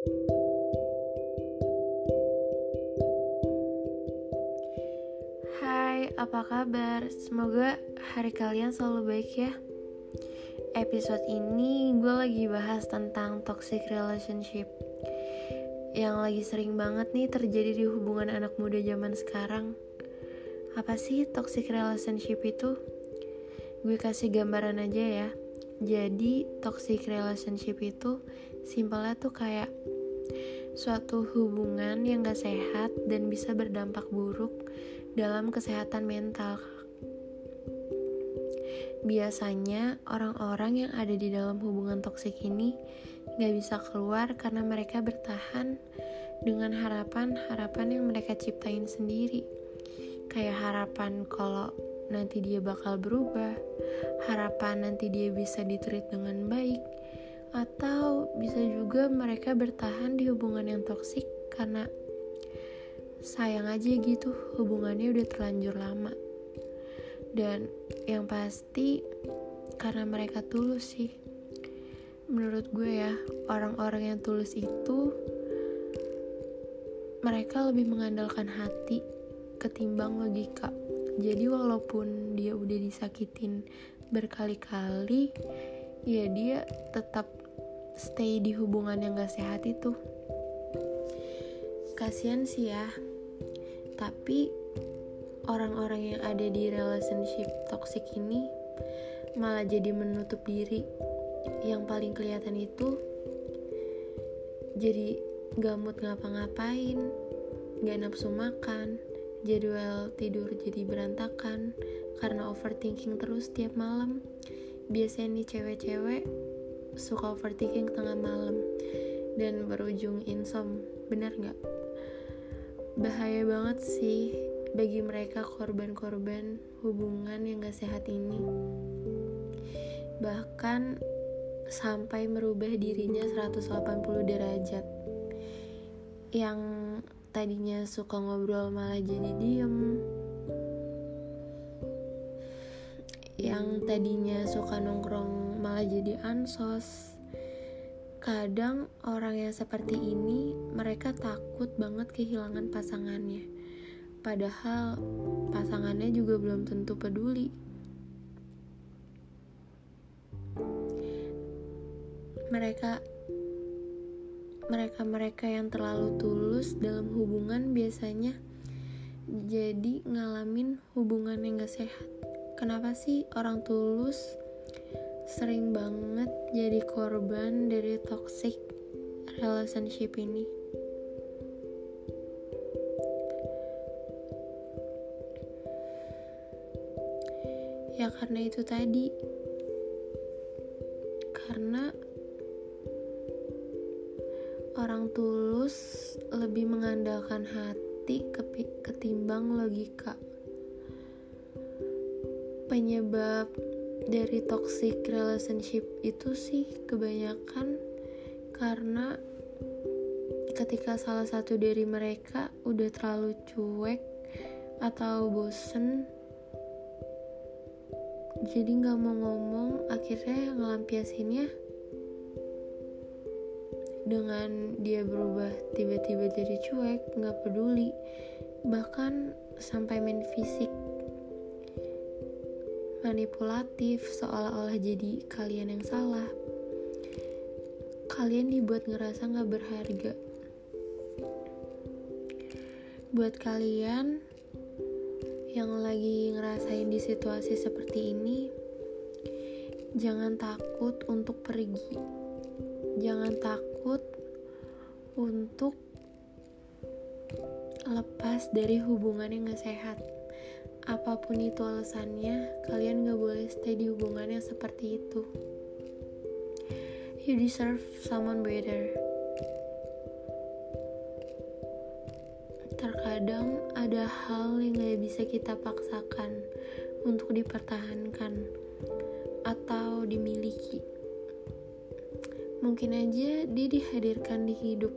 Hai, apa kabar? Semoga hari kalian selalu baik ya. Episode ini gue lagi bahas tentang toxic relationship yang lagi sering banget nih terjadi di hubungan anak muda zaman sekarang. Apa sih toxic relationship itu? Gue kasih gambaran aja ya. Jadi toxic relationship itu simpelnya tuh kayak suatu hubungan yang gak sehat dan bisa berdampak buruk dalam kesehatan mental. Biasanya orang-orang yang ada di dalam hubungan toksik ini gak bisa keluar karena mereka bertahan dengan harapan-harapan yang mereka ciptain sendiri. Kayak harapan kalau nanti dia bakal berubah, harapan nanti dia bisa ditreat dengan baik, atau bisa juga mereka bertahan di hubungan yang toksik karena sayang aja gitu hubungannya udah terlanjur lama. Dan yang pasti karena mereka tulus sih. Menurut gue ya orang-orang yang tulus itu mereka lebih mengandalkan hati ketimbang logika jadi walaupun dia udah disakitin berkali-kali ya dia tetap stay di hubungan yang gak sehat itu. Kasihan sih ya. Tapi orang-orang yang ada di relationship toxic ini malah jadi menutup diri. Yang paling kelihatan itu jadi mood ngapa-ngapain gak nafsu makan jadwal tidur jadi berantakan karena overthinking terus tiap malam. Biasanya nih cewek-cewek suka overthinking tengah malam dan berujung insom benar nggak? Bahaya banget sih bagi mereka korban-korban hubungan yang gak sehat ini. Bahkan sampai merubah dirinya 180 derajat. Yang tadinya suka ngobrol malah jadi diem. Yang tadinya suka nongkrong malah jadi ansos. Kadang orang yang seperti ini mereka takut banget kehilangan pasangannya. Padahal pasangannya juga belum tentu peduli. Mereka mereka-mereka yang terlalu tulus dalam hubungan biasanya jadi ngalamin hubungan yang gak sehat. Kenapa sih orang tulus sering banget jadi korban dari toxic relationship ini? Ya karena itu tadi. Karena orang tulus lebih mengandalkan hati ketimbang logika. Penyebab dari toxic relationship itu sih kebanyakan karena ketika salah satu dari mereka udah terlalu cuek atau bosen jadi nggak mau ngomong akhirnya ngelampiasinnya dengan dia berubah tiba-tiba jadi cuek nggak peduli. Bahkan sampai main fisik. Manipulatif seolah-olah jadi kalian yang salah. Kalian dibuat ngerasa gak berharga. Buat kalian yang lagi ngerasain di situasi seperti ini jangan takut untuk pergi. Jangan takut untuk lepas dari hubungan yang gak sehat apa pun itu alasannya, kalian gak boleh stay di hubungan yang seperti itu. You deserve someone better. Terkadang ada hal yang gak bisa kita paksakan untuk dipertahankan atau dimiliki. Mungkin aja dia dihadirkan di hidup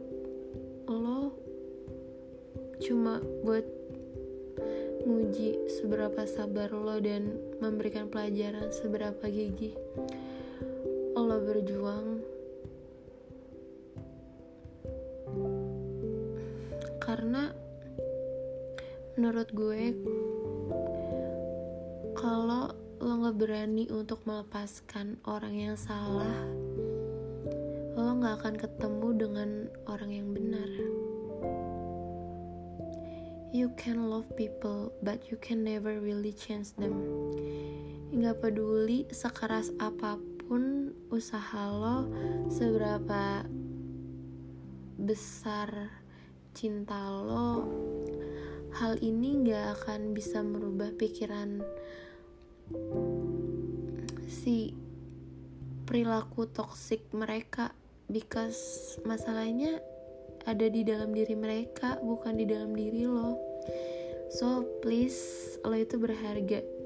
lo cuma buat nguji seberapa sabar lo dan memberikan pelajaran seberapa gigih lo berjuang. Karena menurut gue kalau lo nggak berani untuk melepaskan orang yang salah lo nggak akan ketemu dengan orang yang benar. You can love people but you can never really change them. Nggak peduli sekeras apa pun usaha lo seberapa besar cinta lo hal ini nggak akan bisa merubah pikiran si perilaku toksik mereka because masalahnya ada di dalam diri mereka bukan di dalam diri lo. So please lo itu berharga